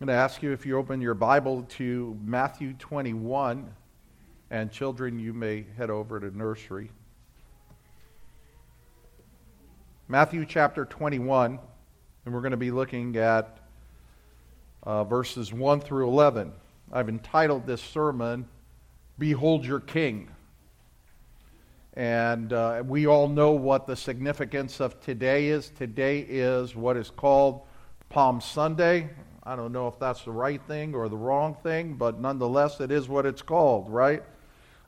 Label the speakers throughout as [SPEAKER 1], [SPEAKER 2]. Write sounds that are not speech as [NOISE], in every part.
[SPEAKER 1] I'm going to ask you if you open your Bible to Matthew 21, and children, you may head over to nursery. Matthew chapter 21, and we're going to be looking at uh, verses 1 through 11. I've entitled this sermon, Behold Your King. And uh, we all know what the significance of today is. Today is what is called Palm Sunday. I don't know if that's the right thing or the wrong thing, but nonetheless, it is what it's called, right?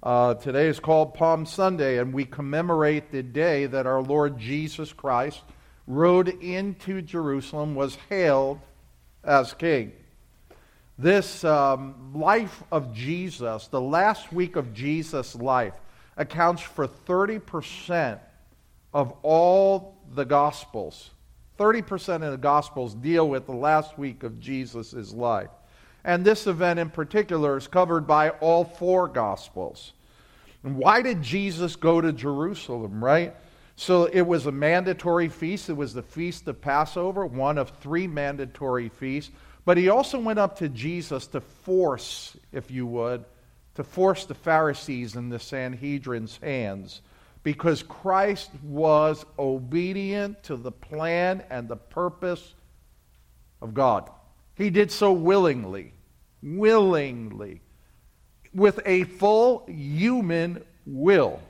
[SPEAKER 1] Uh, today is called Palm Sunday, and we commemorate the day that our Lord Jesus Christ rode into Jerusalem, was hailed as king. This um, life of Jesus, the last week of Jesus' life, accounts for 30% of all the Gospels. 30% of the Gospels deal with the last week of Jesus' life. And this event in particular is covered by all four Gospels. And why did Jesus go to Jerusalem, right? So it was a mandatory feast. It was the Feast of Passover, one of three mandatory feasts. But he also went up to Jesus to force, if you would, to force the Pharisees and the Sanhedrin's hands because Christ was obedient to the plan and the purpose of God. He did so willingly, willingly, with a full human will.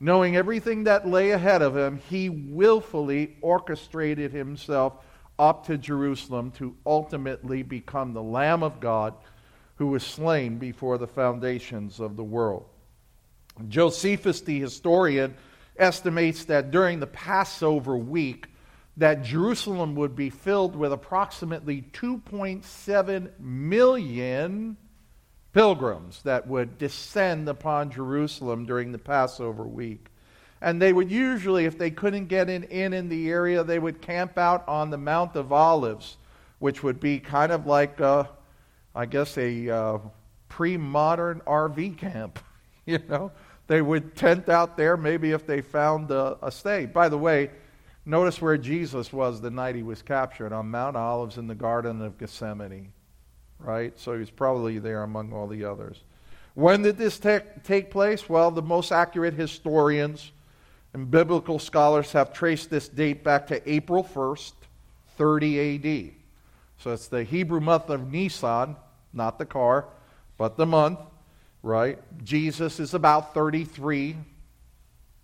[SPEAKER 1] Knowing everything that lay ahead of him, he willfully orchestrated himself up to Jerusalem to ultimately become the Lamb of God who was slain before the foundations of the world. Josephus, the historian, estimates that during the Passover week, that Jerusalem would be filled with approximately 2.7 million pilgrims that would descend upon Jerusalem during the Passover week. And they would usually, if they couldn't get in, in in the area, they would camp out on the Mount of Olives, which would be kind of like, uh, I guess, a uh, pre modern RV camp, [LAUGHS] you know? They would tent out there, maybe if they found a, a stay. By the way, notice where Jesus was the night he was captured on Mount Olives in the Garden of Gethsemane, right? So he was probably there among all the others. When did this take, take place? Well, the most accurate historians and biblical scholars have traced this date back to April 1st, 30 AD. So it's the Hebrew month of Nisan, not the car, but the month right? Jesus is about 33,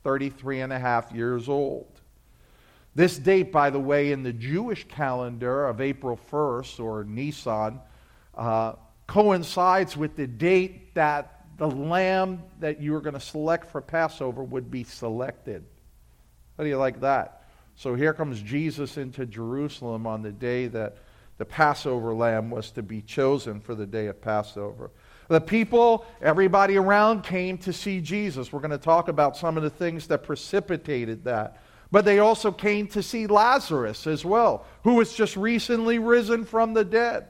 [SPEAKER 1] 33 and a half years old. This date, by the way, in the Jewish calendar of April 1st or Nisan, uh, coincides with the date that the lamb that you were going to select for Passover would be selected. How do you like that? So here comes Jesus into Jerusalem on the day that the Passover lamb was to be chosen for the day of Passover. The people, everybody around came to see Jesus. We're going to talk about some of the things that precipitated that. But they also came to see Lazarus as well, who was just recently risen from the dead.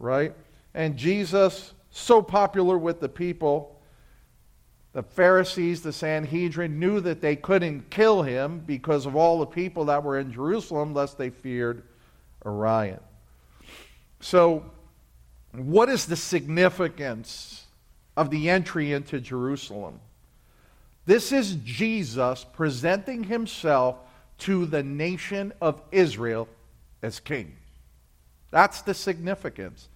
[SPEAKER 1] Right? And Jesus, so popular with the people, the Pharisees, the Sanhedrin, knew that they couldn't kill him because of all the people that were in Jerusalem, lest they feared a riot. So what is the significance of the entry into Jerusalem? This is Jesus presenting himself to the nation of Israel as king. That's the significance.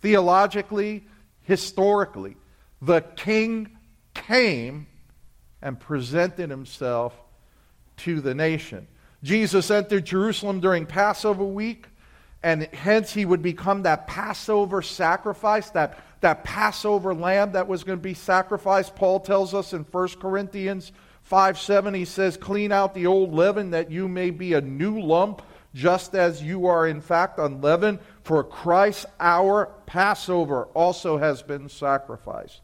[SPEAKER 1] Theologically, historically, the king came and presented himself to the nation. Jesus entered Jerusalem during Passover week and hence he would become that Passover sacrifice, that, that Passover lamb that was going to be sacrificed. Paul tells us in 1 Corinthians 5 7, he says, Clean out the old leaven that you may be a new lump, just as you are in fact unleavened. For Christ, our Passover, also has been sacrificed.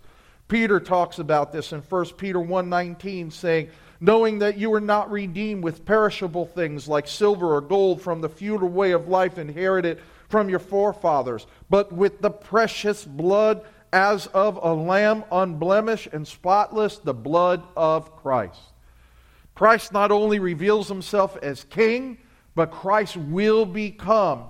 [SPEAKER 1] Peter talks about this in 1 Peter 1:19 saying, knowing that you were not redeemed with perishable things like silver or gold from the futile way of life inherited from your forefathers, but with the precious blood as of a lamb unblemished and spotless, the blood of Christ. Christ not only reveals himself as king, but Christ will become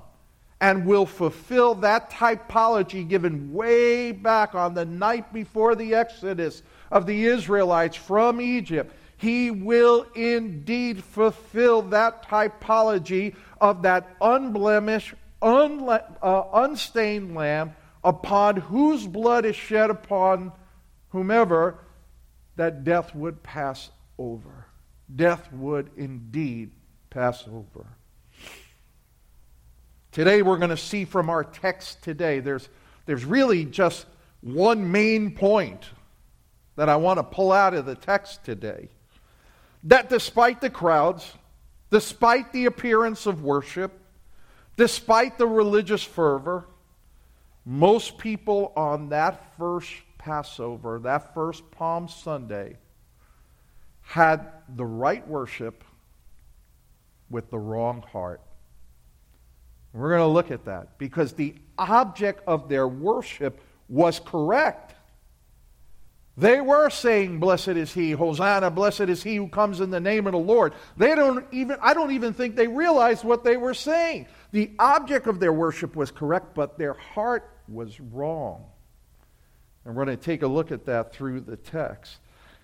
[SPEAKER 1] and will fulfill that typology given way back on the night before the Exodus of the Israelites from Egypt. He will indeed fulfill that typology of that unblemished, uh, unstained lamb upon whose blood is shed upon whomever that death would pass over. Death would indeed pass over. Today, we're going to see from our text today, there's, there's really just one main point that I want to pull out of the text today. That despite the crowds, despite the appearance of worship, despite the religious fervor, most people on that first Passover, that first Palm Sunday, had the right worship with the wrong heart. We're going to look at that because the object of their worship was correct. They were saying, Blessed is he, Hosanna, blessed is he who comes in the name of the Lord. They don't even, I don't even think they realized what they were saying. The object of their worship was correct, but their heart was wrong. And we're going to take a look at that through the text.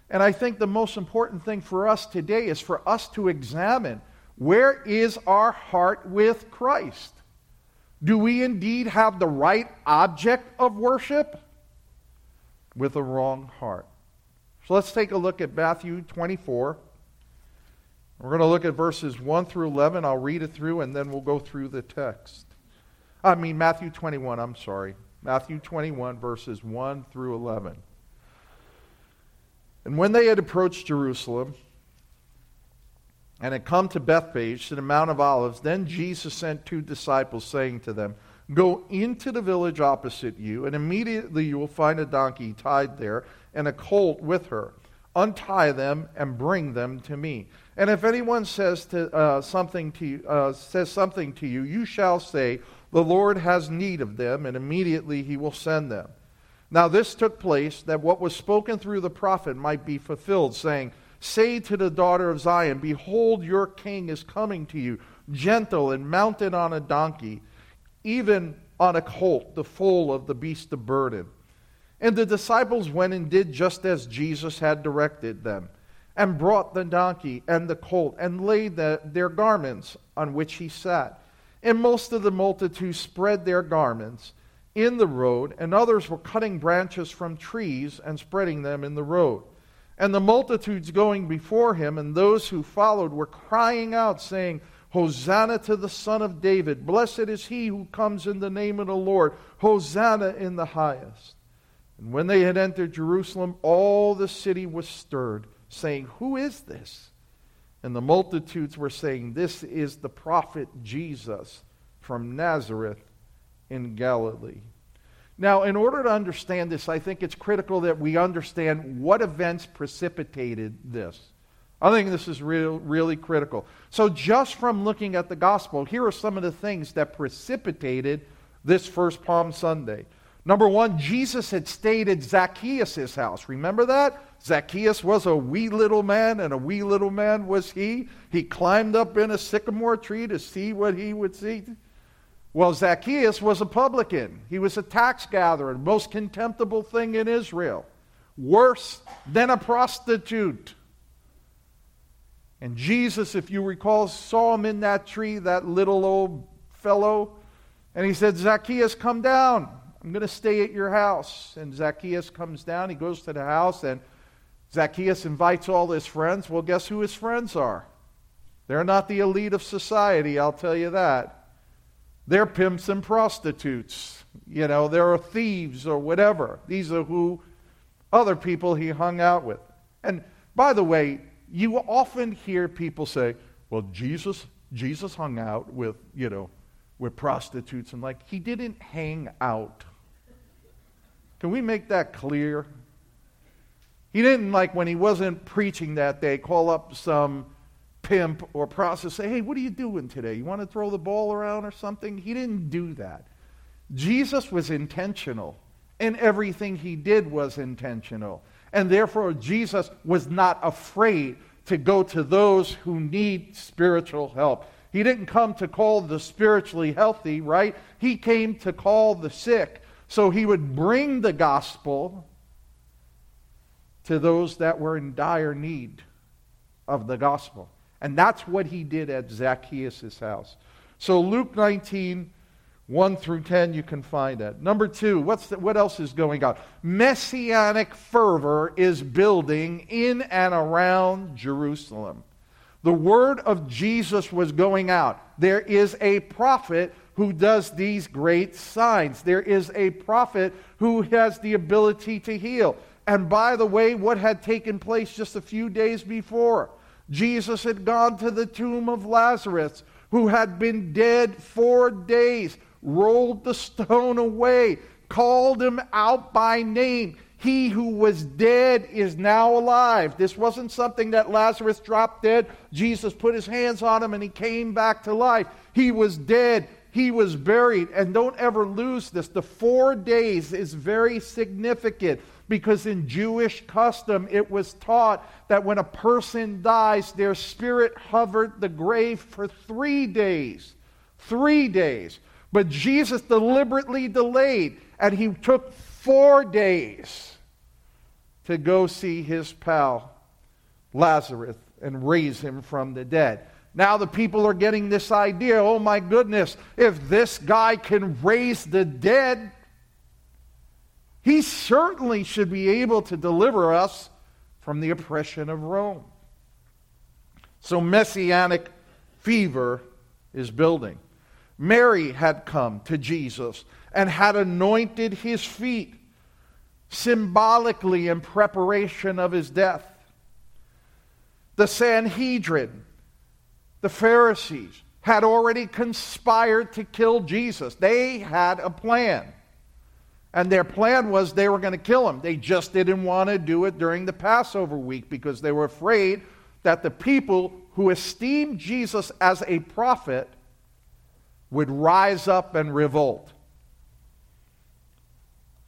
[SPEAKER 1] And I think the most important thing for us today is for us to examine where is our heart with Christ? Do we indeed have the right object of worship? With a wrong heart. So let's take a look at Matthew 24. We're going to look at verses 1 through 11. I'll read it through and then we'll go through the text. I mean, Matthew 21, I'm sorry. Matthew 21, verses 1 through 11. And when they had approached Jerusalem, and had come to Bethphage, to the Mount of Olives, then Jesus sent two disciples, saying to them, Go into the village opposite you, and immediately you will find a donkey tied there, and a colt with her. Untie them and bring them to me. And if anyone says to uh, something to you, uh, says something to you, you shall say, The Lord has need of them, and immediately he will send them. Now this took place that what was spoken through the prophet might be fulfilled, saying, Say to the daughter of Zion, Behold, your king is coming to you, gentle and mounted on a donkey, even on a colt, the foal of the beast of burden. And the disciples went and did just as Jesus had directed them, and brought the donkey and the colt, and laid the, their garments on which he sat. And most of the multitude spread their garments in the road, and others were cutting branches from trees and spreading them in the road. And the multitudes going before him and those who followed were crying out, saying, Hosanna to the Son of David. Blessed is he who comes in the name of the Lord. Hosanna in the highest. And when they had entered Jerusalem, all the city was stirred, saying, Who is this? And the multitudes were saying, This is the prophet Jesus from Nazareth in Galilee. Now, in order to understand this, I think it's critical that we understand what events precipitated this. I think this is real, really critical. So, just from looking at the gospel, here are some of the things that precipitated this first Palm Sunday. Number one, Jesus had stayed at Zacchaeus' house. Remember that? Zacchaeus was a wee little man, and a wee little man was he. He climbed up in a sycamore tree to see what he would see. Well, Zacchaeus was a publican. He was a tax gatherer, most contemptible thing in Israel. Worse than a prostitute. And Jesus, if you recall, saw him in that tree, that little old fellow, and he said, Zacchaeus, come down. I'm going to stay at your house. And Zacchaeus comes down. He goes to the house, and Zacchaeus invites all his friends. Well, guess who his friends are? They're not the elite of society, I'll tell you that. They're pimps and prostitutes. You know, they're thieves or whatever. These are who other people he hung out with. And by the way, you often hear people say, well, Jesus, Jesus hung out with, you know, with prostitutes and like he didn't hang out. Can we make that clear? He didn't like when he wasn't preaching that day call up some pimp or process say, hey, what are you doing today? You want to throw the ball around or something? He didn't do that. Jesus was intentional, and everything he did was intentional. And therefore, Jesus was not afraid to go to those who need spiritual help. He didn't come to call the spiritually healthy, right? He came to call the sick. So he would bring the gospel to those that were in dire need of the gospel. And that's what he did at Zacchaeus' house. So Luke 19, 1 through 10, you can find that. Number two, what's the, what else is going on? Messianic fervor is building in and around Jerusalem. The word of Jesus was going out. There is a prophet who does these great signs. There is a prophet who has the ability to heal. And by the way, what had taken place just a few days before? Jesus had gone to the tomb of Lazarus, who had been dead four days, rolled the stone away, called him out by name. He who was dead is now alive. This wasn't something that Lazarus dropped dead. Jesus put his hands on him and he came back to life. He was dead. He was buried. And don't ever lose this. The four days is very significant because in Jewish custom it was taught that when a person dies, their spirit hovered the grave for three days. Three days. But Jesus deliberately delayed, and he took four days to go see his pal Lazarus and raise him from the dead. Now the people are getting this idea oh my goodness, if this guy can raise the dead, he certainly should be able to deliver us from the oppression of Rome. So, messianic fever is building. Mary had come to Jesus and had anointed his feet symbolically in preparation of his death. The Sanhedrin, the Pharisees, had already conspired to kill Jesus. They had a plan. And their plan was they were going to kill him. They just didn't want to do it during the Passover week because they were afraid that the people who esteemed Jesus as a prophet would rise up and revolt.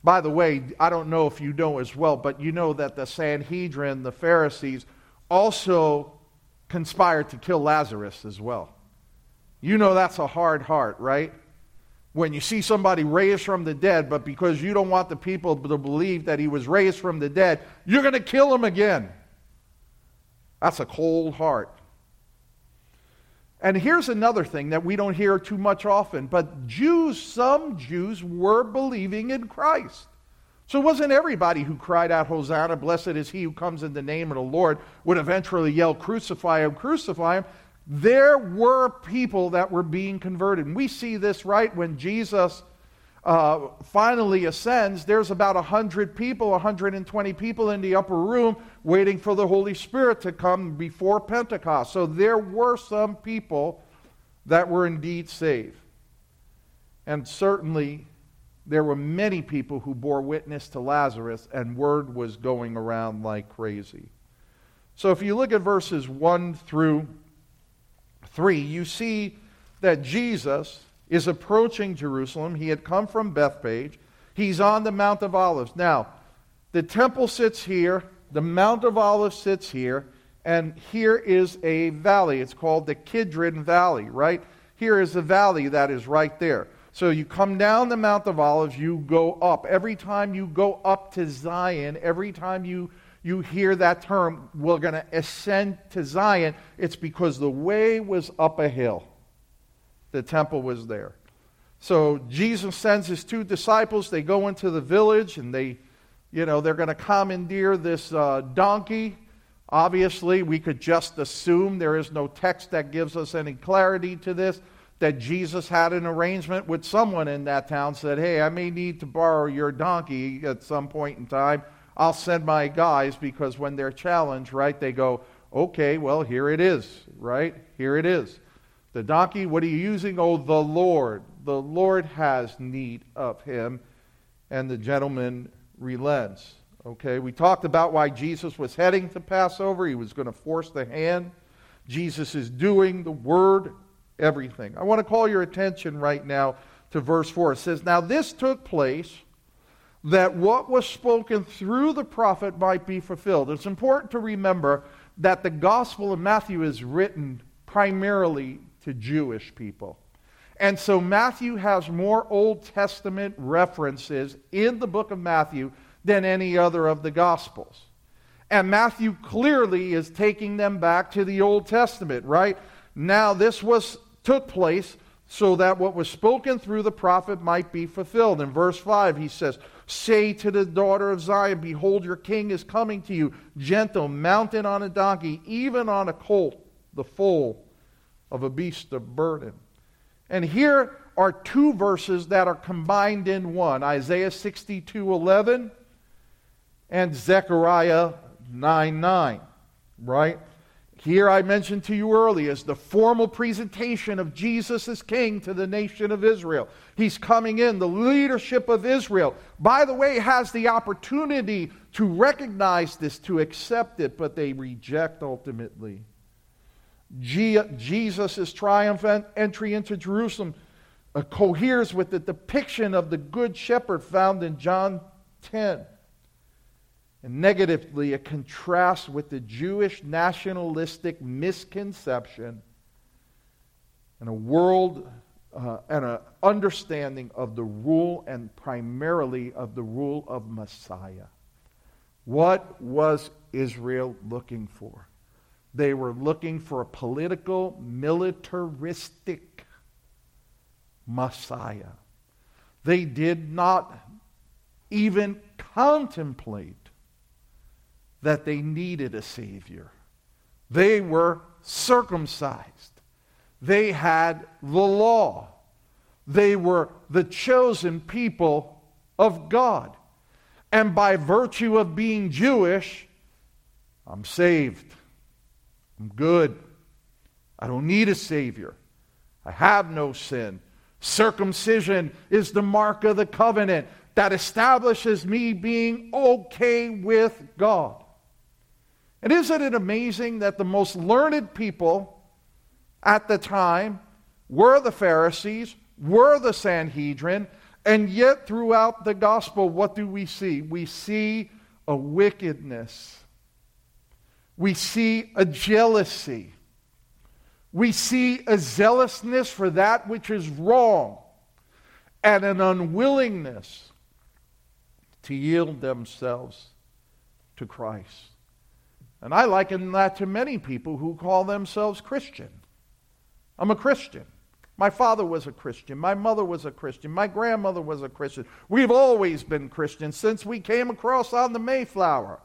[SPEAKER 1] By the way, I don't know if you know as well, but you know that the Sanhedrin, the Pharisees, also conspired to kill Lazarus as well. You know that's a hard heart, right? when you see somebody raised from the dead, but because you don't want the people to believe that he was raised from the dead, you're going to kill him again. That's a cold heart. And here's another thing that we don't hear too much often, but Jews, some Jews were believing in Christ. So it wasn't everybody who cried out, Hosanna, blessed is he who comes in the name of the Lord, would eventually yell, Crucify him, crucify him there were people that were being converted. And we see this right when Jesus uh, finally ascends. There's about 100 people, 120 people in the upper room waiting for the Holy Spirit to come before Pentecost. So there were some people that were indeed saved. And certainly there were many people who bore witness to Lazarus, and word was going around like crazy. So if you look at verses 1 through 3, you see that Jesus is approaching Jerusalem. He had come from Bethphage. He's on the Mount of Olives. Now, the temple sits here, the Mount of Olives sits here, and here is a valley. It's called the Kidron Valley, right? Here is a valley that is right there. So you come down the Mount of Olives, you go up. Every time you go up to Zion, every time you you hear that term, we're going to ascend to Zion, it's because the way was up a hill. The temple was there. So Jesus sends his two disciples. They go into the village and they, you know, they're going to commandeer this uh, donkey. Obviously, we could just assume there is no text that gives us any clarity to this that Jesus had an arrangement with someone in that town said, "Hey, I may need to borrow your donkey at some point in time." I'll send my guys because when they're challenged, right, they go, okay, well, here it is, right? Here it is. The donkey, what are you using? Oh, the Lord. The Lord has need of him. And the gentleman relents. Okay, we talked about why Jesus was heading to Passover. He was going to force the hand. Jesus is doing the word, everything. I want to call your attention right now to verse 4. It says, Now this took place that what was spoken through the prophet might be fulfilled. It's important to remember that the Gospel of Matthew is written primarily to Jewish people. And so Matthew has more Old Testament references in the book of Matthew than any other of the Gospels. And Matthew clearly is taking them back to the Old Testament, right? Now this was took place so that what was spoken through the prophet might be fulfilled. In verse 5 he says, "Say to the daughter of Zion, behold your king is coming to you, gentle, mounted on a donkey, even on a colt, the foal of a beast of burden." And here are two verses that are combined in one Isaiah 62 11 and Zechariah 9 9, right? Here I mentioned to you earlier is the formal presentation of Jesus as king to the nation of Israel. He's coming in, the leadership of Israel. By the way, has the opportunity to recognize this, to accept it, but they reject ultimately. Jesus' triumphant entry into Jerusalem uh, coheres with the depiction of the Good Shepherd found in John 10. And negatively, it contrasts with the Jewish nationalistic misconception and a world uh, and an understanding of the rule and primarily of the rule of Messiah. What was Israel looking for? They were looking for a political, militaristic Messiah. They did not even contemplate that they needed a Savior. They were circumcised, they had the law, they were the chosen people of God. And by virtue of being Jewish, I'm saved. I'm good. I don't need a Savior. I have no sin. Circumcision is the mark of the covenant that establishes me being okay with God. And isn't it amazing that the most learned people at the time were the Pharisees, were the Sanhedrin, and yet throughout the gospel, what do we see? We see a wickedness we see a jealousy. We see a zealousness for that which is wrong and an unwillingness to yield themselves to Christ. And I liken that to many people who call themselves Christian. I'm a Christian. My father was a Christian. My mother was a Christian. My grandmother was a Christian. We've always been Christians since we came across on the Mayflower.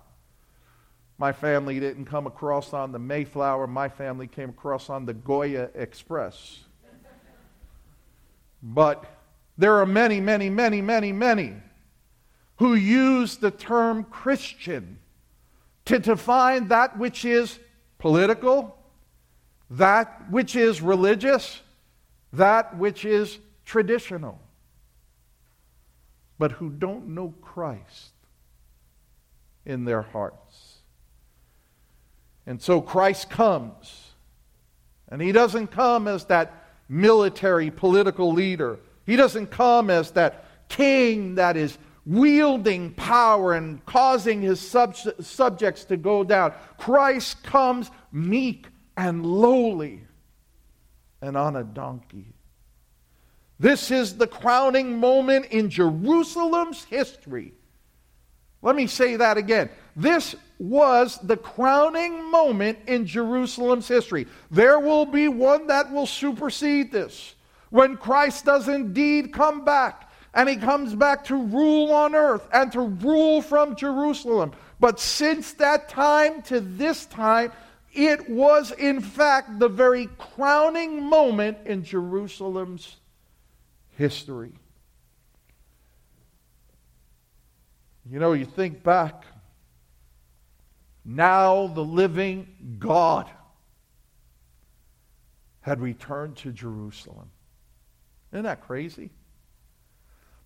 [SPEAKER 1] My family didn't come across on the Mayflower, my family came across on the Goya Express. But there are many, many, many, many, many who use the term Christian to define that which is political, that which is religious, that which is traditional, but who don't know Christ in their hearts. And so Christ comes. And he doesn't come as that military political leader. He doesn't come as that king that is wielding power and causing his sub- subjects to go down. Christ comes meek and lowly and on a donkey. This is the crowning moment in Jerusalem's history. Let me say that again. This was the crowning moment in Jerusalem's history. There will be one that will supersede this. When Christ does indeed come back, and he comes back to rule on earth and to rule from Jerusalem. But since that time to this time, it was in fact the very crowning moment in Jerusalem's history. You know, you think back now the living God had returned to Jerusalem. Isn't that crazy?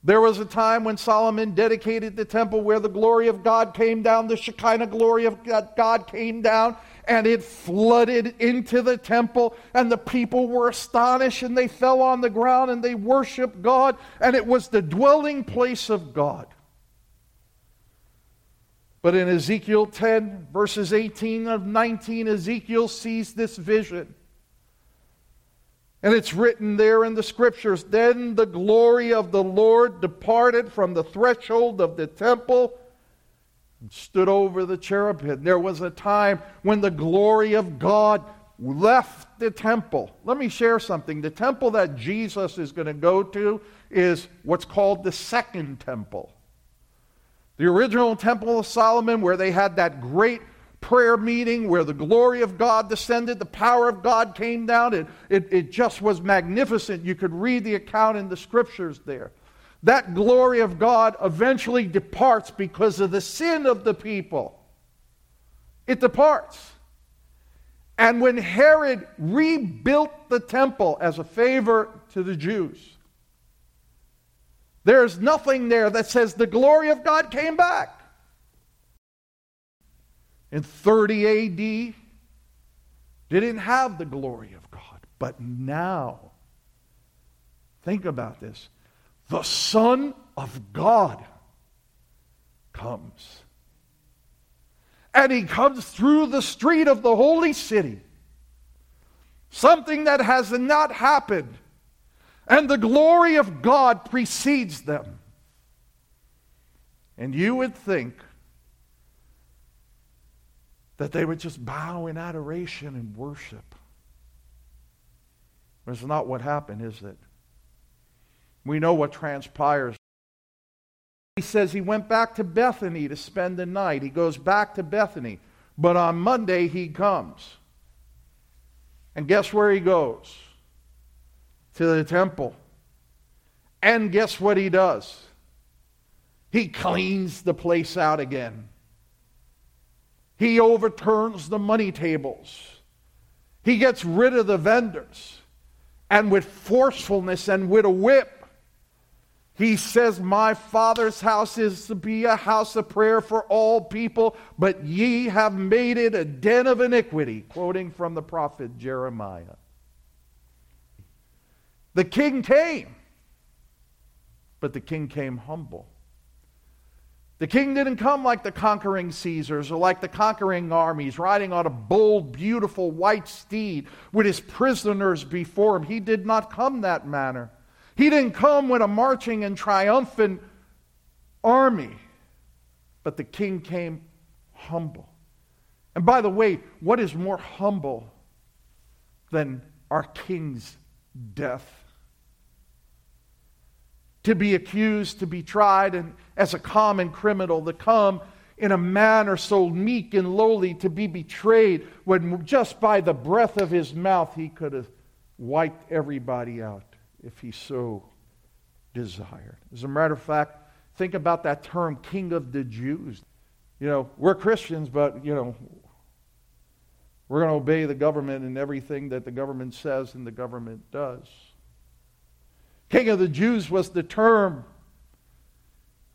[SPEAKER 1] There was a time when Solomon dedicated the temple where the glory of God came down, the Shekinah glory of God came down, and it flooded into the temple, and the people were astonished, and they fell on the ground and they worshiped God, and it was the dwelling place of God. But in Ezekiel 10, verses 18 of 19, Ezekiel sees this vision. And it's written there in the scriptures Then the glory of the Lord departed from the threshold of the temple and stood over the cherubim. There was a time when the glory of God left the temple. Let me share something. The temple that Jesus is going to go to is what's called the second temple. The original Temple of Solomon, where they had that great prayer meeting where the glory of God descended, the power of God came down. It, it, it just was magnificent. You could read the account in the scriptures there. That glory of God eventually departs because of the sin of the people. It departs. And when Herod rebuilt the temple as a favor to the Jews, there's nothing there that says the glory of God came back. In 30 AD, didn't have the glory of God. But now, think about this the Son of God comes and he comes through the street of the holy city. Something that has not happened. And the glory of God precedes them. And you would think that they would just bow in adoration and worship. But it's not what happened, is it? We know what transpires he says he went back to Bethany to spend the night. He goes back to Bethany. But on Monday, he comes. And guess where he goes? To the temple. And guess what he does? He cleans the place out again. He overturns the money tables. He gets rid of the vendors. And with forcefulness and with a whip, he says, My Father's house is to be a house of prayer for all people, but ye have made it a den of iniquity, quoting from the prophet Jeremiah. The king came, but the king came humble. The king didn't come like the conquering Caesars or like the conquering armies, riding on a bold, beautiful white steed with his prisoners before him. He did not come that manner. He didn't come with a marching and triumphant army, but the king came humble. And by the way, what is more humble than our king's death? To be accused, to be tried, and as a common criminal, to come in a manner so meek and lowly, to be betrayed, when just by the breath of his mouth he could have wiped everybody out if he so desired. As a matter of fact, think about that term, King of the Jews. You know, we're Christians, but, you know, we're going to obey the government and everything that the government says and the government does. King of the Jews was the term,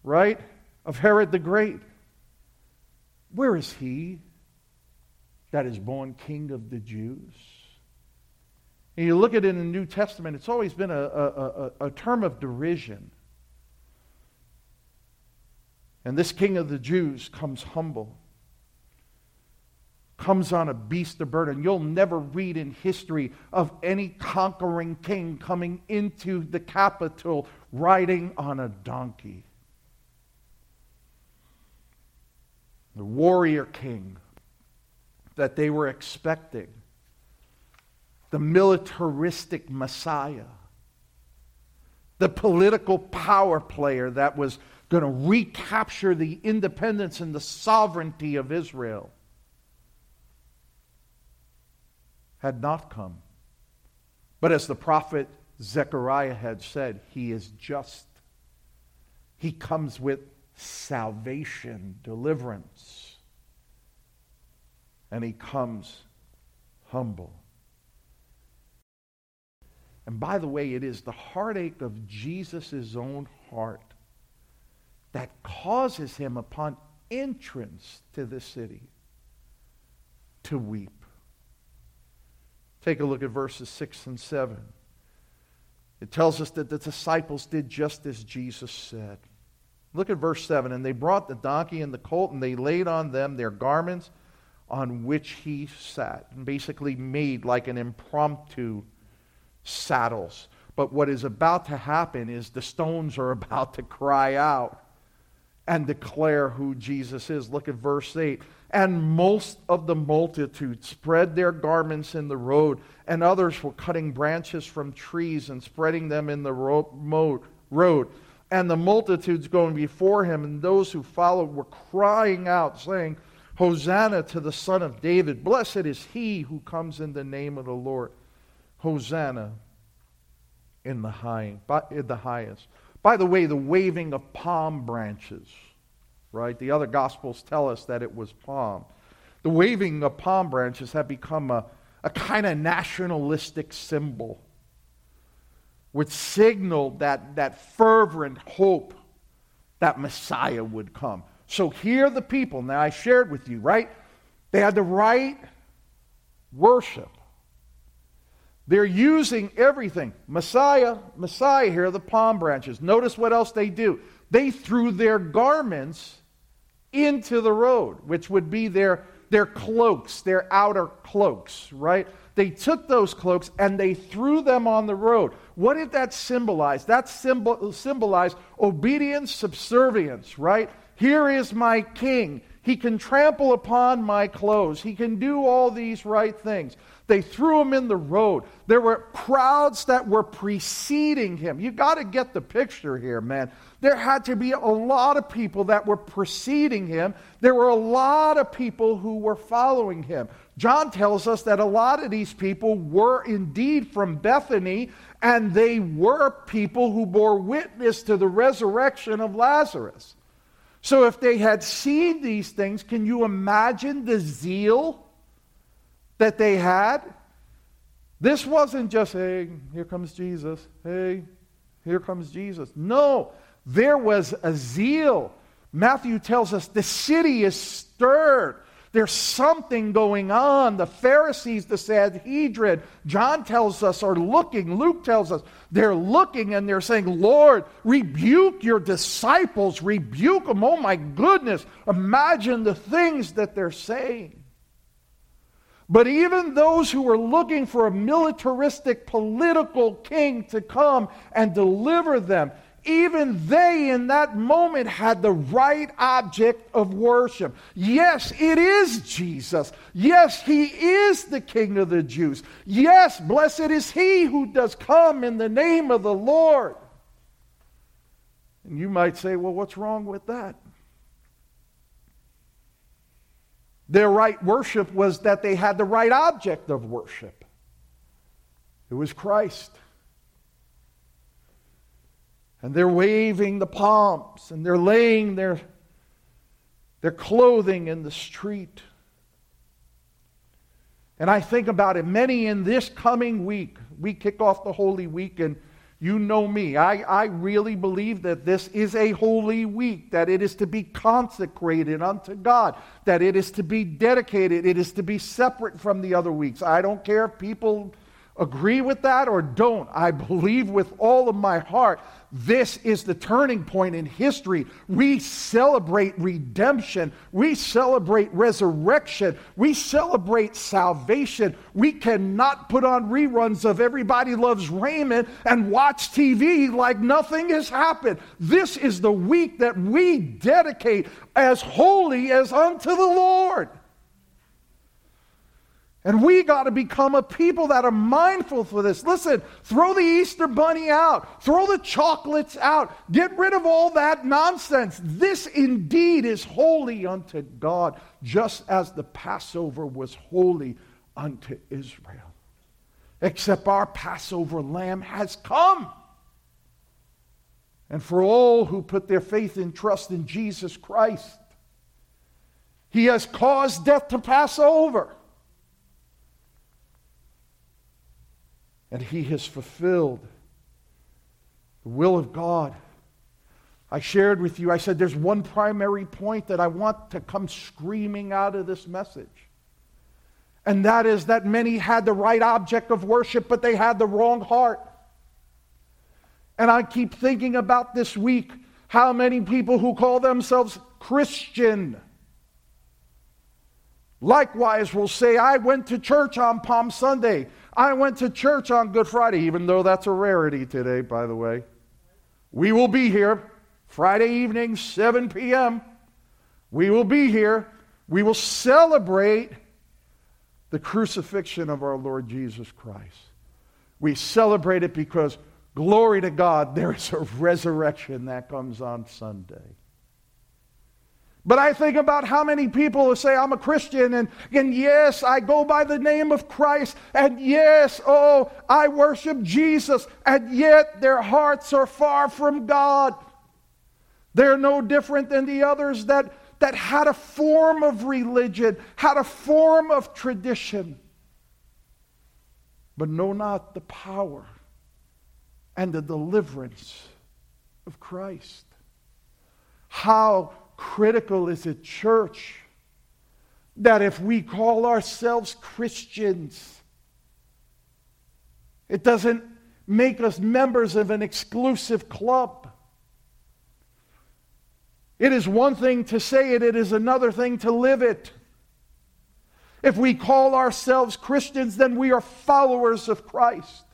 [SPEAKER 1] right, of Herod the Great. Where is he that is born King of the Jews? And you look at it in the New Testament, it's always been a, a, a, a term of derision. And this king of the Jews comes humble, comes on a beast of burden. You'll never read in history of any conquering king coming into the capital riding on a donkey. The warrior king that they were expecting the militaristic Messiah, the political power player that was going to recapture the independence and the sovereignty of Israel, had not come. But as the prophet Zechariah had said, he is just. He comes with salvation, deliverance, and he comes humble. And by the way, it is the heartache of Jesus' own heart that causes him, upon entrance to the city, to weep. Take a look at verses 6 and 7. It tells us that the disciples did just as Jesus said. Look at verse 7. And they brought the donkey and the colt, and they laid on them their garments on which he sat, and basically made like an impromptu saddles. But what is about to happen is the stones are [LAUGHS] about to cry out and declare who Jesus is. Look at verse 8. And most of the multitude spread their garments in the road, and others were cutting branches from trees and spreading them in the road. And the multitudes going before him, and those who followed were crying out, saying, Hosanna to the Son of David. Blessed is he who comes in the name of the Lord. Hosanna in the, high, in the highest. By the way, the waving of palm branches, right? The other gospels tell us that it was palm. The waving of palm branches had become a, a kind of nationalistic symbol, which signaled that, that fervent hope that Messiah would come. So here the people. Now, I shared with you, right? They had the right worship. They're using everything. Messiah, Messiah here, are the palm branches. Notice what else they do. They threw their garments into the road, which would be their, their cloaks, their outer cloaks, right? They took those cloaks and they threw them on the road. What did that symbolize? That symbol, symbolized obedience, subservience, right? Here is my king. He can trample upon my clothes. He can do all these right things. They threw him in the road. There were crowds that were preceding him. You got to get the picture here, man. There had to be a lot of people that were preceding him. There were a lot of people who were following him. John tells us that a lot of these people were indeed from Bethany, and they were people who bore witness to the resurrection of Lazarus. So, if they had seen these things, can you imagine the zeal that they had? This wasn't just, hey, here comes Jesus. Hey, here comes Jesus. No, there was a zeal. Matthew tells us the city is stirred. There's something going on. The Pharisees, the Sanhedrin, John tells us, are looking. Luke tells us they're looking and they're saying, Lord, rebuke your disciples, rebuke them. Oh my goodness. Imagine the things that they're saying. But even those who were looking for a militaristic political king to come and deliver them, even they in that moment had the right object of worship. Yes, it is Jesus. Yes, he is the King of the Jews. Yes, blessed is he who does come in the name of the Lord. And you might say, well, what's wrong with that? Their right worship was that they had the right object of worship. It was Christ and they're waving the palms and they're laying their, their clothing in the street. And I think about it, many in this coming week, we kick off the Holy Week, and you know me. I, I really believe that this is a holy week, that it is to be consecrated unto God, that it is to be dedicated, it is to be separate from the other weeks. I don't care if people agree with that or don't. I believe with all of my heart this is the turning point in history. We celebrate redemption. We celebrate resurrection. We celebrate salvation. We cannot put on reruns of Everybody Loves Raymond and watch TV like nothing has happened. This is the week that we dedicate as holy as unto the Lord. And we got to become a people that are mindful for this. Listen, throw the Easter bunny out, throw the chocolates out, get rid of all that nonsense. This indeed is holy unto God, just as the Passover was holy unto Israel. Except our Passover lamb has come. And for all who put their faith and trust in Jesus Christ, he has caused death to pass over. And he has fulfilled the will of God. I shared with you, I said there's one primary point that I want to come screaming out of this message. And that is that many had the right object of worship, but they had the wrong heart. And I keep thinking about this week how many people who call themselves Christian likewise will say, I went to church on Palm Sunday. I went to church on Good Friday, even though that's a rarity today, by the way. We will be here Friday evening, 7 p.m. We will be here. We will celebrate the crucifixion of our Lord Jesus Christ. We celebrate it because, glory to God, there is a resurrection that comes on Sunday. But I think about how many people say, I'm a Christian, and, and yes, I go by the name of Christ, and yes, oh, I worship Jesus, and yet their hearts are far from God. They're no different than the others that, that had a form of religion, had a form of tradition, but know not the power and the deliverance of Christ. How critical is it, church, that if we call ourselves Christians, it doesn't make us members of an exclusive club. It is one thing to say it, it is another thing to live it. If we call ourselves Christians, then we are followers of Christ.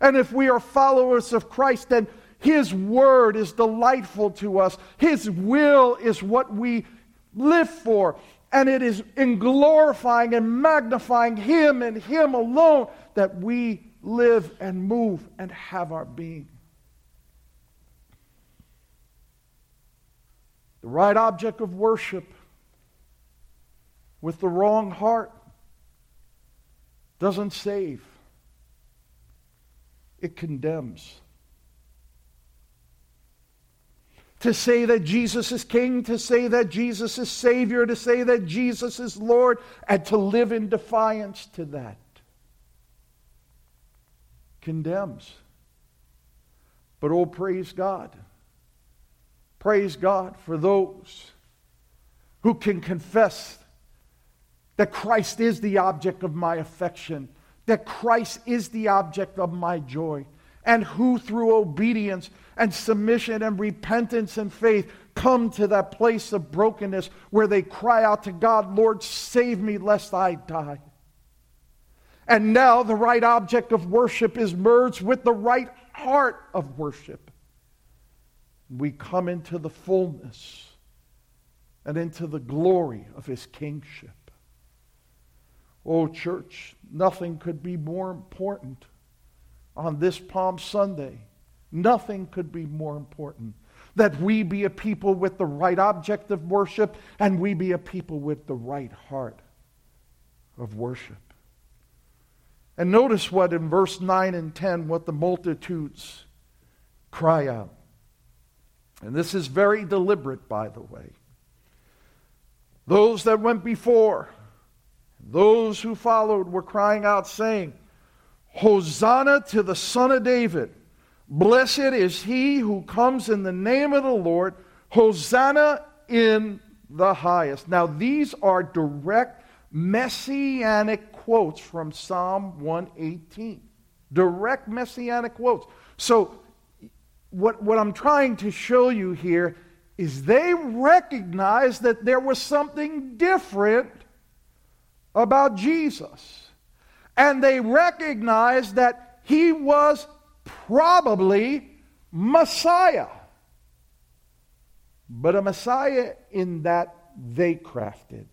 [SPEAKER 1] And if we are followers of Christ, then his word is delightful to us. His will is what we live for. And it is in glorifying and magnifying Him and Him alone that we live and move and have our being. The right object of worship with the wrong heart doesn't save, it condemns. To say that Jesus is King, to say that Jesus is Savior, to say that Jesus is Lord, and to live in defiance to that condemns. But oh, praise God. Praise God for those who can confess that Christ is the object of my affection, that Christ is the object of my joy, and who through obedience and submission and repentance and faith come to that place of brokenness where they cry out to God, Lord, save me lest I die. And now the right object of worship is merged with the right heart of worship. We come into the fullness and into the glory of his kingship. Oh, church, nothing could be more important on this Palm Sunday Nothing could be more important. That we be a people with the right object of worship and we be a people with the right heart of worship. And notice what in verse 9 and 10, what the multitudes cry out. And this is very deliberate, by the way. Those that went before, those who followed, were crying out, saying, Hosanna to the Son of David. Blessed is he who comes in the name of the Lord. Hosanna in the highest. Now, these are direct messianic quotes from Psalm 118. Direct messianic quotes. So, what, what I'm trying to show you here is they recognize that there was something different about Jesus. And they recognized that he was probably Messiah. But a Messiah in that they crafted,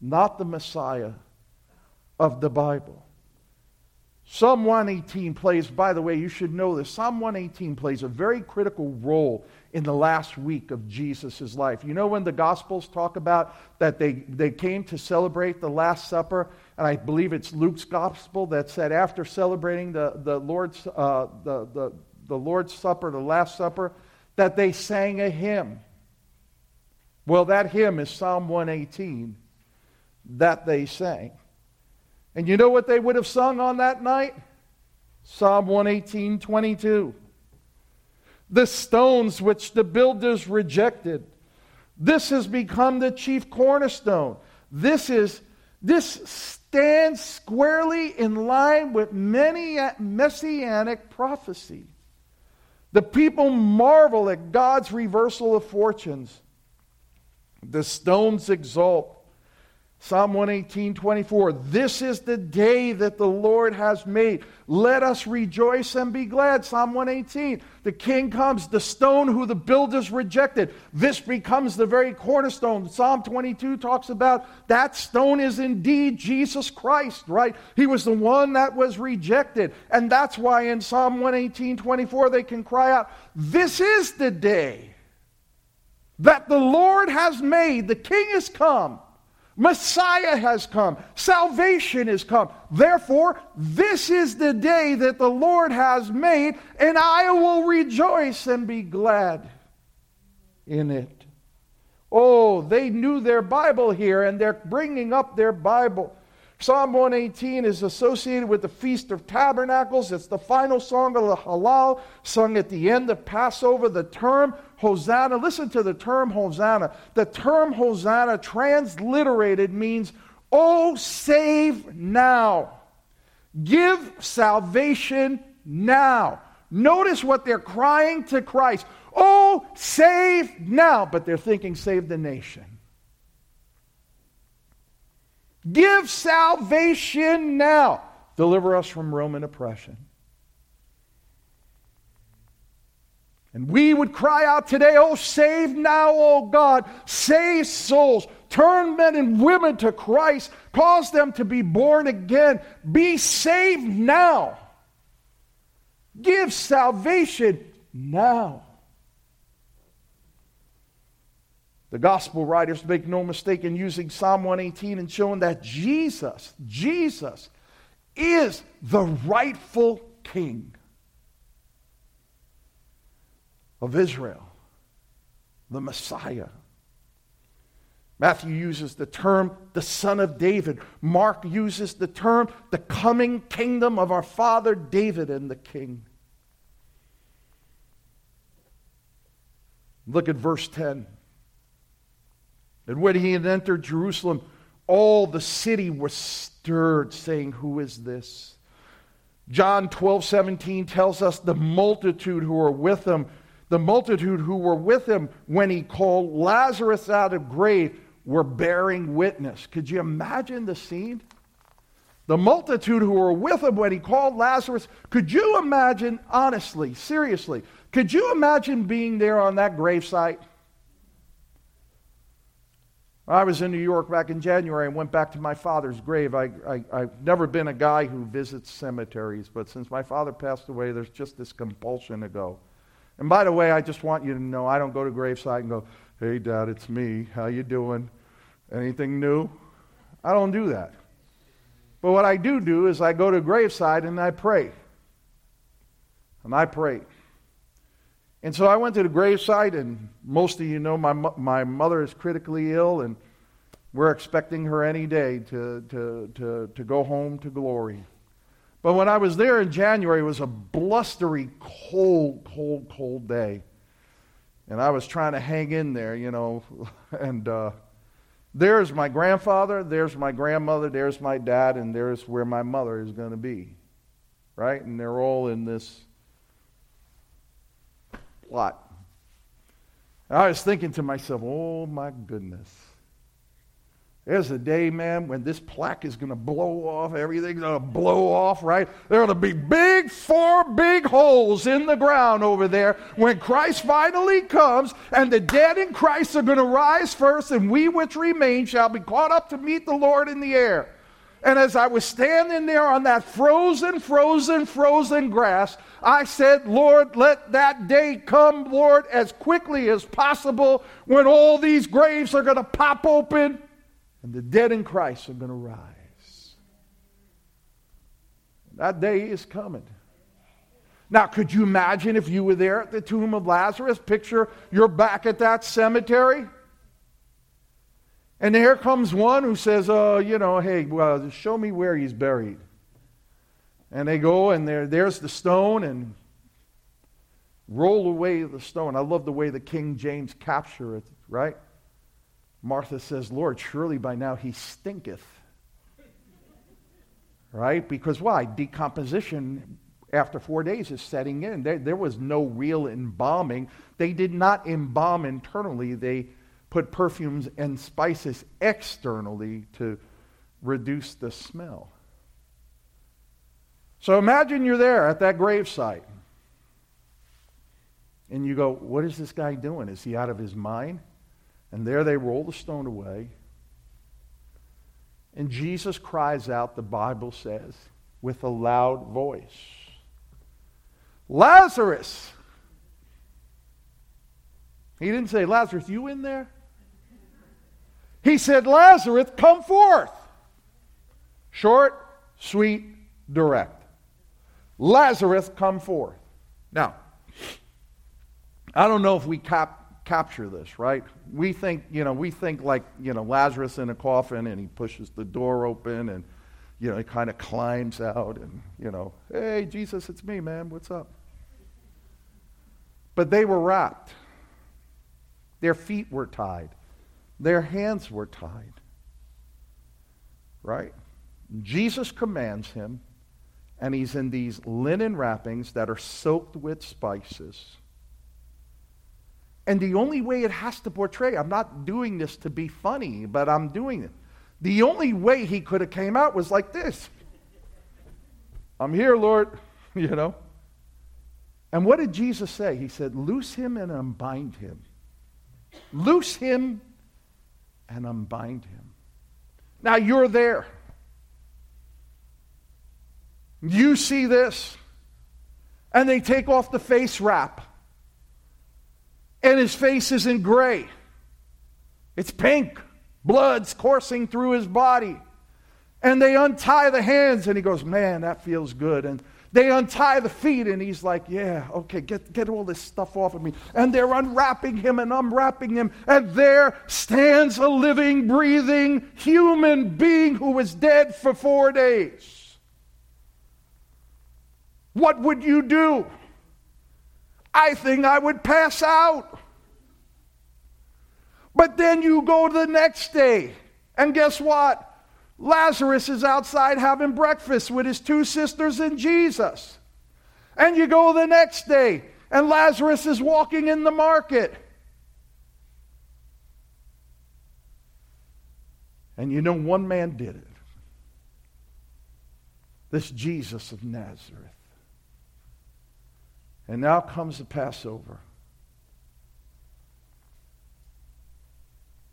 [SPEAKER 1] not the Messiah of the Bible. Psalm 118 plays, by the way, you should know this. Psalm 118 plays a very critical role in the last week of Jesus' life. You know, when the Gospels talk about that they, they came to celebrate the Last Supper, and I believe it's Luke's Gospel that said after celebrating the, the, Lord's, uh, the, the, the Lord's Supper, the Last Supper, that they sang a hymn. Well, that hymn is Psalm 118 that they sang. And you know what they would have sung on that night? Psalm 118, 22. The stones which the builders rejected. This has become the chief cornerstone. This is this stands squarely in line with many messianic prophecy. The people marvel at God's reversal of fortunes. The stones exult Psalm 118, 24. This is the day that the Lord has made. Let us rejoice and be glad. Psalm 118. The king comes, the stone who the builders rejected. This becomes the very cornerstone. Psalm 22 talks about that stone is indeed Jesus Christ, right? He was the one that was rejected. And that's why in Psalm 118, 24, they can cry out, This is the day that the Lord has made. The king has come. Messiah has come. Salvation has come. Therefore, this is the day that the Lord has made, and I will rejoice and be glad in it. Oh, they knew their Bible here, and they're bringing up their Bible. Psalm 118 is associated with the Feast of Tabernacles. It's the final song of the Hallel, sung at the end of Passover. The term Hosanna, listen to the term Hosanna. The term Hosanna, transliterated, means, Oh, save now. Give salvation now. Notice what they're crying to Christ. Oh, save now. But they're thinking, save the nation. Give salvation now. Deliver us from Roman oppression. And we would cry out today, Oh, save now, oh God, save souls, turn men and women to Christ, cause them to be born again, be saved now. Give salvation now. The gospel writers make no mistake in using Psalm 118 and showing that Jesus, Jesus is the rightful king of Israel, the Messiah. Matthew uses the term the son of David. Mark uses the term the coming kingdom of our father David and the king. Look at verse 10. And when he had entered Jerusalem, all the city was stirred, saying, Who is this? John 12, 17 tells us the multitude who were with him, the multitude who were with him when he called Lazarus out of grave were bearing witness. Could you imagine the scene? The multitude who were with him when he called Lazarus, could you imagine, honestly, seriously, could you imagine being there on that gravesite? I was in New York back in January and went back to my father's grave. I, I, I've never been a guy who visits cemeteries, but since my father passed away, there's just this compulsion to go. And by the way, I just want you to know I don't go to gravesite and go, "Hey, Dad, it's me. How you doing? Anything new?" I don't do that. But what I do do is I go to graveside and I pray. And I pray. And so I went to the gravesite, and most of you know my, my mother is critically ill, and we're expecting her any day to, to, to, to go home to glory. But when I was there in January, it was a blustery, cold, cold, cold day. And I was trying to hang in there, you know. [LAUGHS] And uh, there's my grandfather, there's my grandmother, there's my dad, and there's where my mother is going to be. Right? And they're all in this plot. And I was thinking to myself, oh my goodness. There's a day, man, when this plaque is going to blow off. Everything's going to blow off, right? There are going to be big, four big holes in the ground over there when Christ finally comes, and the dead in Christ are going to rise first, and we which remain shall be caught up to meet the Lord in the air. And as I was standing there on that frozen, frozen, frozen grass, I said, Lord, let that day come, Lord, as quickly as possible when all these graves are going to pop open and the dead in Christ are going to rise. That day is coming. Now, could you imagine if you were there at the tomb of Lazarus? Picture you're back at that cemetery. And here comes one who says, uh, you know, hey, well, show me where he's buried. And they go, and there, there's the stone, and roll away the stone. I love the way the King James capture it, right? Martha says, Lord, surely by now he stinketh. Right? Because why? Decomposition after four days is setting in. There, there was no real embalming. They did not embalm internally, they put perfumes and spices externally to reduce the smell. So imagine you're there at that gravesite. And you go, What is this guy doing? Is he out of his mind? And there they roll the stone away. And Jesus cries out, the Bible says, with a loud voice Lazarus! He didn't say, Lazarus, you in there? He said, Lazarus, come forth. Short, sweet, direct. Lazarus, come forth. Now, I don't know if we cap- capture this, right? We think, you know, we think like, you know, Lazarus in a coffin and he pushes the door open and, you know, he kind of climbs out and, you know, hey, Jesus, it's me, man, what's up? But they were wrapped. Their feet were tied. Their hands were tied. Right? Jesus commands him, and he's in these linen wrappings that are soaked with spices. And the only way it has to portray, I'm not doing this to be funny, but I'm doing it. The only way he could have came out was like this. I'm here, Lord, [LAUGHS] you know. And what did Jesus say? He said, Loose him and unbind him. Loose him and unbind him. Now you're there. You see this. And they take off the face wrap and his face isn't gray. It's pink. Blood's coursing through his body. And they untie the hands, and he goes, Man, that feels good. And they untie the feet, and he's like, Yeah, okay, get, get all this stuff off of me. And they're unwrapping him and unwrapping him. And there stands a living, breathing human being who was dead for four days. What would you do? I think I would pass out. But then you go to the next day, and guess what? Lazarus is outside having breakfast with his two sisters and Jesus. And you go the next day, and Lazarus is walking in the market. And you know, one man did it. This Jesus of Nazareth. And now comes the Passover.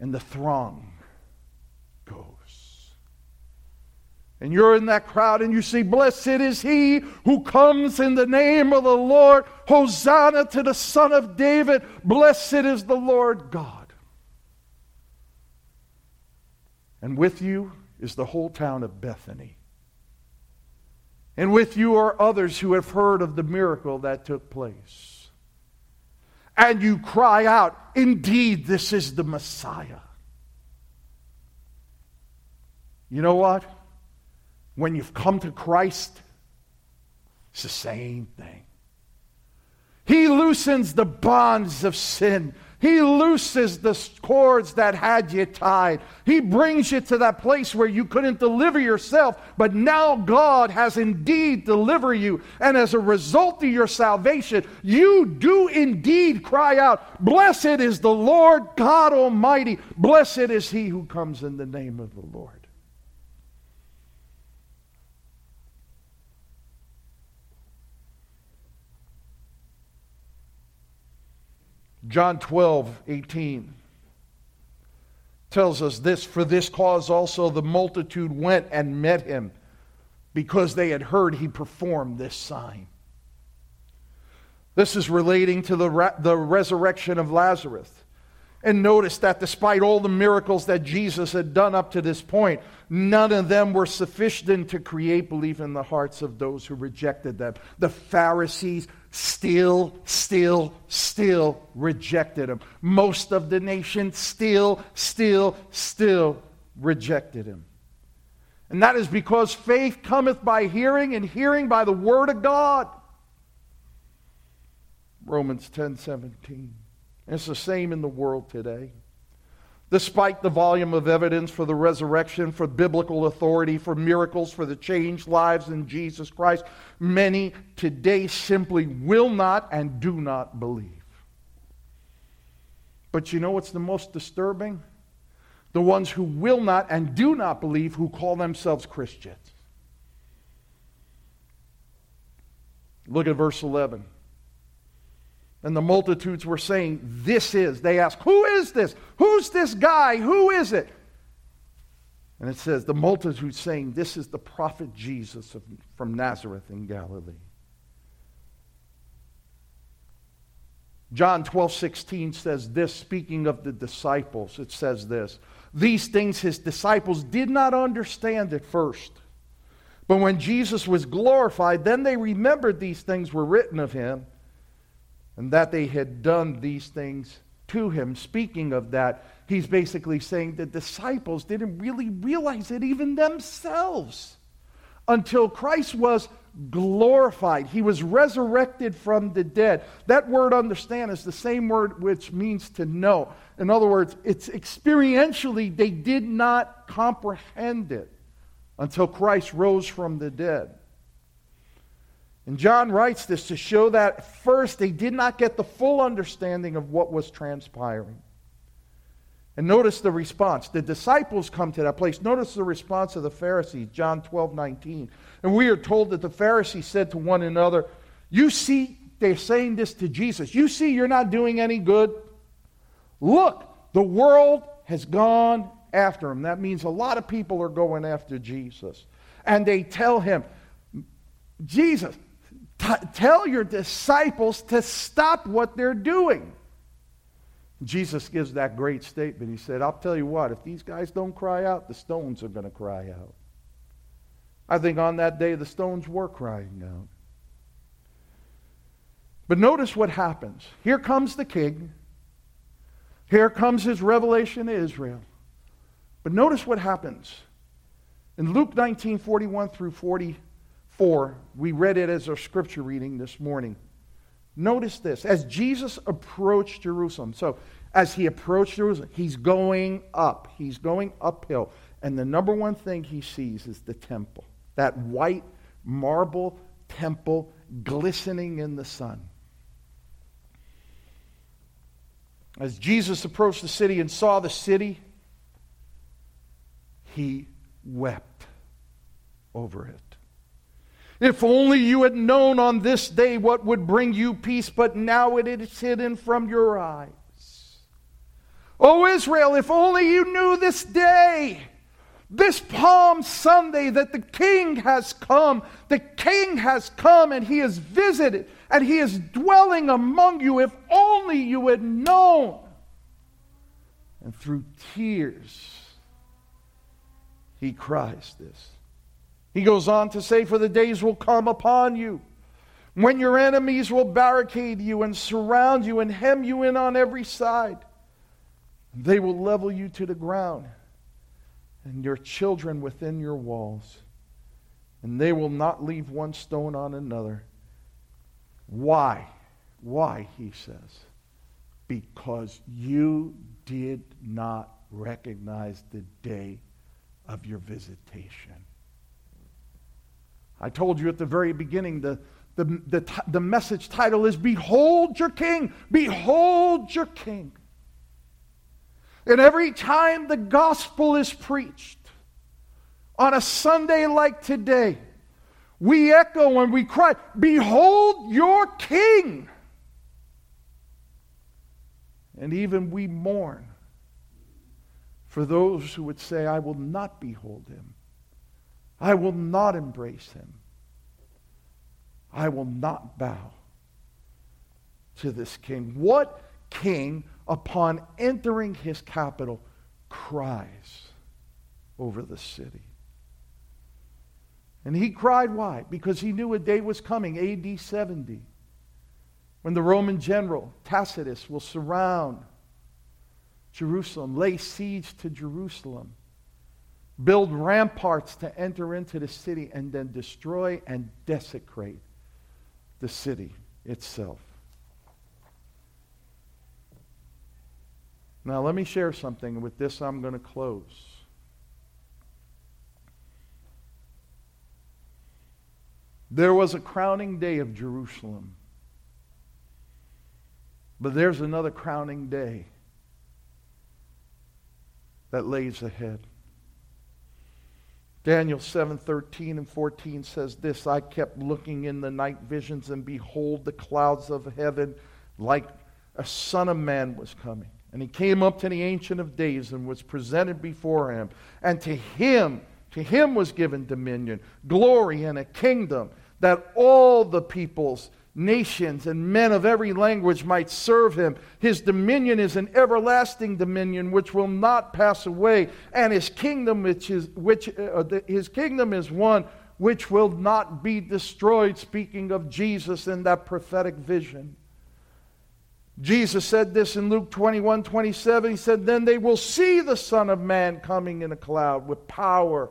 [SPEAKER 1] And the throng goes. And you're in that crowd and you see, Blessed is he who comes in the name of the Lord. Hosanna to the Son of David. Blessed is the Lord God. And with you is the whole town of Bethany. And with you are others who have heard of the miracle that took place. And you cry out, Indeed, this is the Messiah. You know what? When you've come to Christ, it's the same thing. He loosens the bonds of sin. He looses the cords that had you tied. He brings you to that place where you couldn't deliver yourself, but now God has indeed delivered you. And as a result of your salvation, you do indeed cry out, Blessed is the Lord God Almighty. Blessed is he who comes in the name of the Lord. John 12, 18 tells us this For this cause also the multitude went and met him, because they had heard he performed this sign. This is relating to the, the resurrection of Lazarus. And notice that despite all the miracles that Jesus had done up to this point, none of them were sufficient to create belief in the hearts of those who rejected them. The Pharisees still, still, still rejected him. Most of the nation still, still, still rejected him. And that is because faith cometh by hearing, and hearing by the word of God. Romans 10 17. it's the same in the world today. Despite the volume of evidence for the resurrection, for biblical authority, for miracles, for the changed lives in Jesus Christ, many today simply will not and do not believe. But you know what's the most disturbing? The ones who will not and do not believe, who call themselves Christians. Look at verse 11. And the multitudes were saying, This is. They ask, Who is this? Who's this guy? Who is it? And it says, The multitude saying, This is the prophet Jesus of, from Nazareth in Galilee. John 12, 16 says this, speaking of the disciples, it says this These things his disciples did not understand at first. But when Jesus was glorified, then they remembered these things were written of him and that they had done these things to him. Speaking of that, he's basically saying the disciples didn't really realize it even themselves until Christ was glorified. He was resurrected from the dead. That word understand is the same word which means to know. In other words, it's experientially, they did not comprehend it until Christ rose from the dead. And John writes this to show that first they did not get the full understanding of what was transpiring. And notice the response. The disciples come to that place. Notice the response of the Pharisees, John 12, 19. And we are told that the Pharisees said to one another, You see, they're saying this to Jesus. You see, you're not doing any good. Look, the world has gone after him. That means a lot of people are going after Jesus. And they tell him, Jesus, tell your disciples to stop what they're doing. Jesus gives that great statement. He said, I'll tell you what, if these guys don't cry out, the stones are going to cry out. I think on that day the stones were crying out. But notice what happens. Here comes the king. Here comes his revelation to Israel. But notice what happens. In Luke 19 41 through 40, 4. We read it as our scripture reading this morning. Notice this as Jesus approached Jerusalem. So, as he approached Jerusalem, he's going up. He's going uphill. And the number one thing he sees is the temple that white marble temple glistening in the sun. As Jesus approached the city and saw the city, he wept over it. If only you had known on this day what would bring you peace, but now it is hidden from your eyes. O Israel, if only you knew this day, this Palm Sunday, that the King has come. The King has come and he has visited and he is dwelling among you. If only you had known. And through tears, he cries this. He goes on to say, For the days will come upon you when your enemies will barricade you and surround you and hem you in on every side. They will level you to the ground and your children within your walls, and they will not leave one stone on another. Why? Why, he says? Because you did not recognize the day of your visitation. I told you at the very beginning the, the, the, the message title is Behold Your King! Behold Your King! And every time the gospel is preached, on a Sunday like today, we echo and we cry, Behold your King! And even we mourn for those who would say, I will not behold him. I will not embrace him. I will not bow to this king. What king, upon entering his capital, cries over the city? And he cried why? Because he knew a day was coming, AD 70, when the Roman general Tacitus will surround Jerusalem, lay siege to Jerusalem build ramparts to enter into the city, and then destroy and desecrate the city itself. Now, let me share something. With this, I'm going to close. There was a crowning day of Jerusalem. But there's another crowning day that lays ahead. Daniel 7 13 and 14 says this I kept looking in the night visions, and behold, the clouds of heaven, like a son of man, was coming. And he came up to the Ancient of Days and was presented before him. And to him, to him was given dominion, glory, and a kingdom that all the peoples nations and men of every language might serve him. His dominion is an everlasting dominion which will not pass away, and his kingdom which is which uh, the, his kingdom is one which will not be destroyed speaking of Jesus in that prophetic vision. Jesus said this in Luke 21 27. He said, Then they will see the Son of Man coming in a cloud with power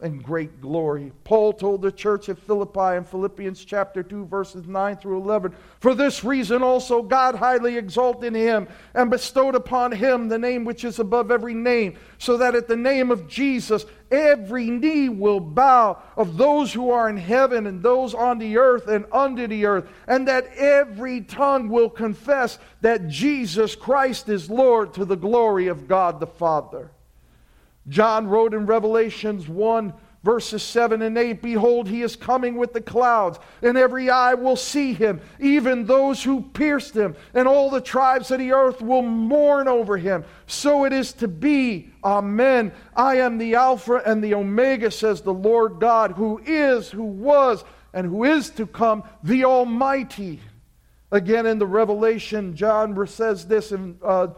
[SPEAKER 1] and great glory. Paul told the church at Philippi in Philippians chapter 2 verses 9 through 11, for this reason also God highly exalted him and bestowed upon him the name which is above every name, so that at the name of Jesus every knee will bow of those who are in heaven and those on the earth and under the earth, and that every tongue will confess that Jesus Christ is Lord to the glory of God the Father. John wrote in Revelations 1, verses 7 and 8 Behold, he is coming with the clouds, and every eye will see him, even those who pierced him, and all the tribes of the earth will mourn over him. So it is to be. Amen. I am the Alpha and the Omega, says the Lord God, who is, who was, and who is to come, the Almighty. Again, in the Revelation, John says this in. Uh,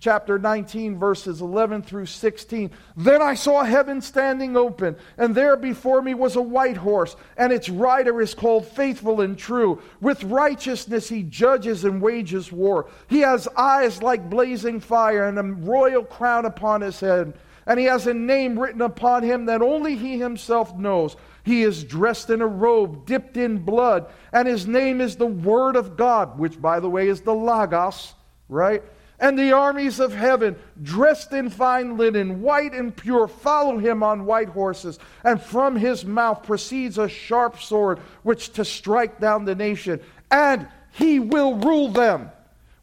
[SPEAKER 1] chapter 19, verses 11 through 16. Then I saw heaven standing open, and there before me was a white horse, and its rider is called Faithful and True. With righteousness he judges and wages war. He has eyes like blazing fire, and a royal crown upon his head. And he has a name written upon him that only he himself knows. He is dressed in a robe dipped in blood, and his name is the Word of God, which, by the way, is the Logos, right? And the armies of heaven, dressed in fine linen, white and pure, follow him on white horses. And from his mouth proceeds a sharp sword, which to strike down the nation. And he will rule them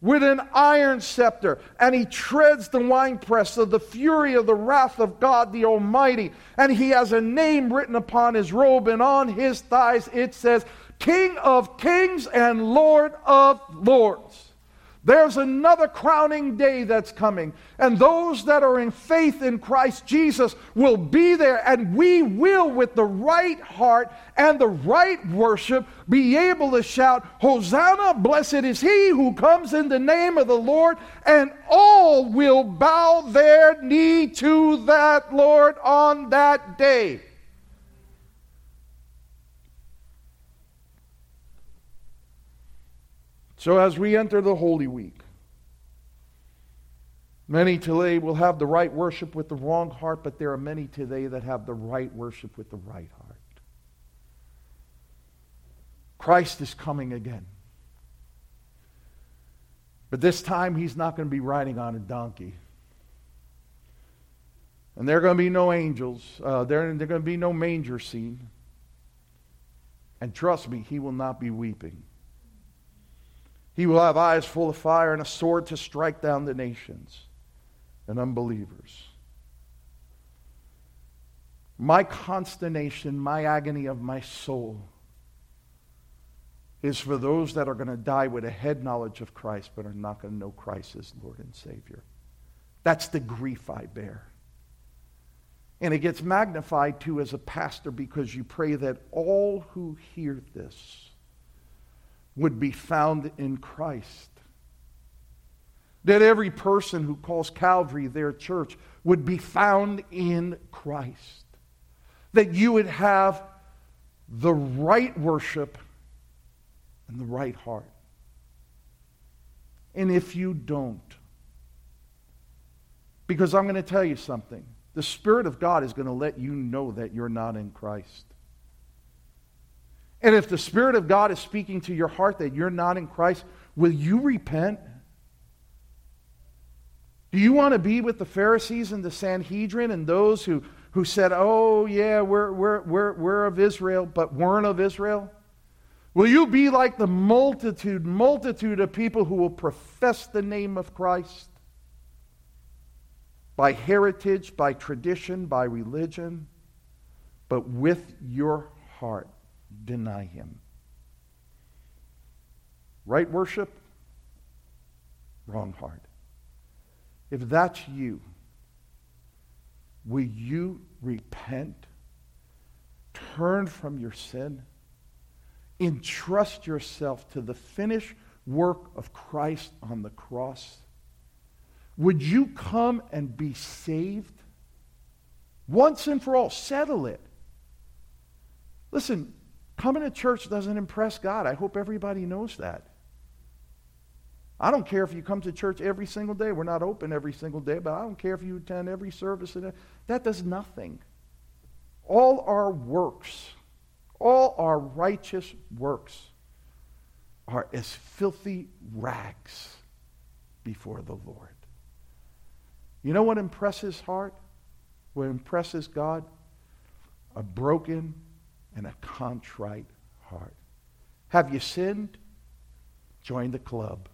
[SPEAKER 1] with an iron scepter, and he treads the winepress of the fury of the wrath of God the Almighty. And he has a name written upon his robe, and on his thighs it says, King of kings and Lord of lords. There's another crowning day that's coming. And those that are in faith in Christ Jesus will be there. And we will, with the right heart and the right worship, be able to shout, Hosanna, blessed is he who comes in the name of the Lord. And all will bow their knee to that Lord on that day. So as we enter the Holy Week, many today will have the right worship with the wrong heart, but there are many today that have the right worship with the right heart. Christ is coming again. But this time, he's not going to be riding on a donkey. And there are going to be no angels. Uh, there, there are going to be no manger scene. And trust me, he will not be weeping. He will have eyes full of fire and a sword to strike down the nations and unbelievers. My consternation, my agony of my soul is for those that are going to die with a head knowledge of Christ but are not going to know Christ as Lord and Savior. That's the grief I bear. And it gets magnified too as a pastor because you pray that all who hear this would be found in Christ. That every person who calls Calvary their church would be found in Christ. That you would have the right worship and the right heart. And if you don't, because I'm going to tell you something, the Spirit of God is going to let you know that you're not in Christ. And if the Spirit of God is speaking to your heart that you're not in Christ, will you repent? Do you want to be with the Pharisees and the Sanhedrin and those who, who said, oh, yeah, we're, we're, we're, we're of Israel, but weren't of Israel? Will you be like the multitude, multitude of people who will profess the name of Christ? by heritage, by tradition, by religion, but with your heart deny him. Right worship, wrong heart. If that's you, will you repent, turn from your sin, entrust yourself to the finished work of Christ on the cross? Would you come and be saved? Once and for all, settle it. Listen, coming to church doesn't impress God. I hope everybody knows that. I don't care if you come to church every single day. We're not open every single day, but I don't care if you attend every service. That does nothing. All our works, all our righteous works, are as filthy rags before the Lord. You know what impresses heart? What impresses God? A broken and a contrite heart. Have you sinned? Join the club.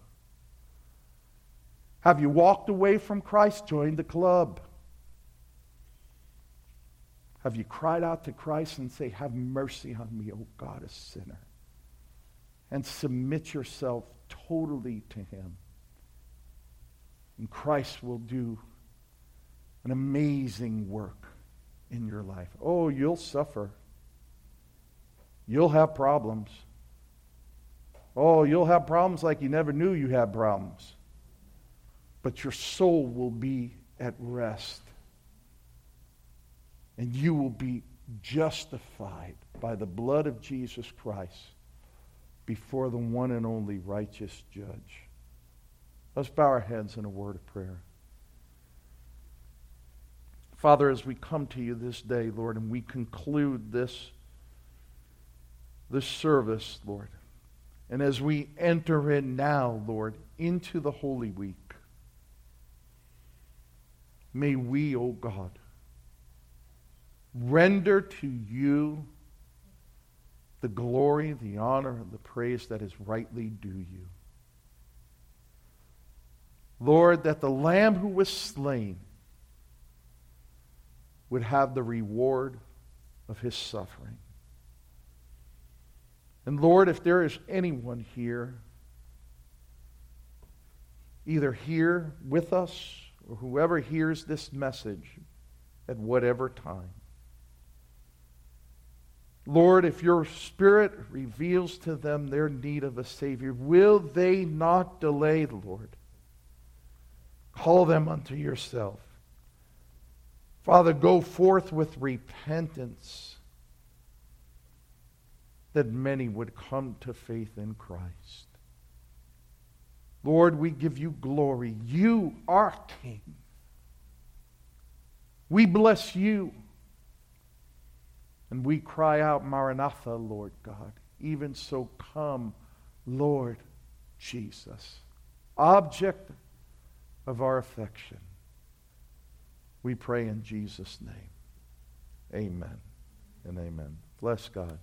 [SPEAKER 1] Have you walked away from Christ? Join the club. Have you cried out to Christ and say, Have mercy on me, O God, a sinner? And submit yourself totally to Him. And Christ will do an amazing work in your life. Oh, you'll suffer. You'll have problems. Oh, you'll have problems like you never knew you had problems but your soul will be at rest. And you will be justified by the blood of Jesus Christ before the one and only righteous judge. Let's bow our heads in a word of prayer. Father, as we come to you this day, Lord, and we conclude this, this service, Lord, and as we enter in now, Lord, into the Holy Week, May we, O oh God, render to you the glory, the honor, and the praise that is rightly due you. Lord, that the Lamb who was slain would have the reward of his suffering. And Lord, if there is anyone here, either here with us or whoever hears this message at whatever time. Lord, if your Spirit reveals to them their need of a Savior, will they not delay, Lord? Call them unto yourself. Father, go forth with repentance that many would come to faith in Christ. Lord, we give you glory. You are King. We bless you. And we cry out, Maranatha, Lord God. Even so, come, Lord Jesus, object of our affection. We pray in Jesus' name. Amen and amen. Bless God.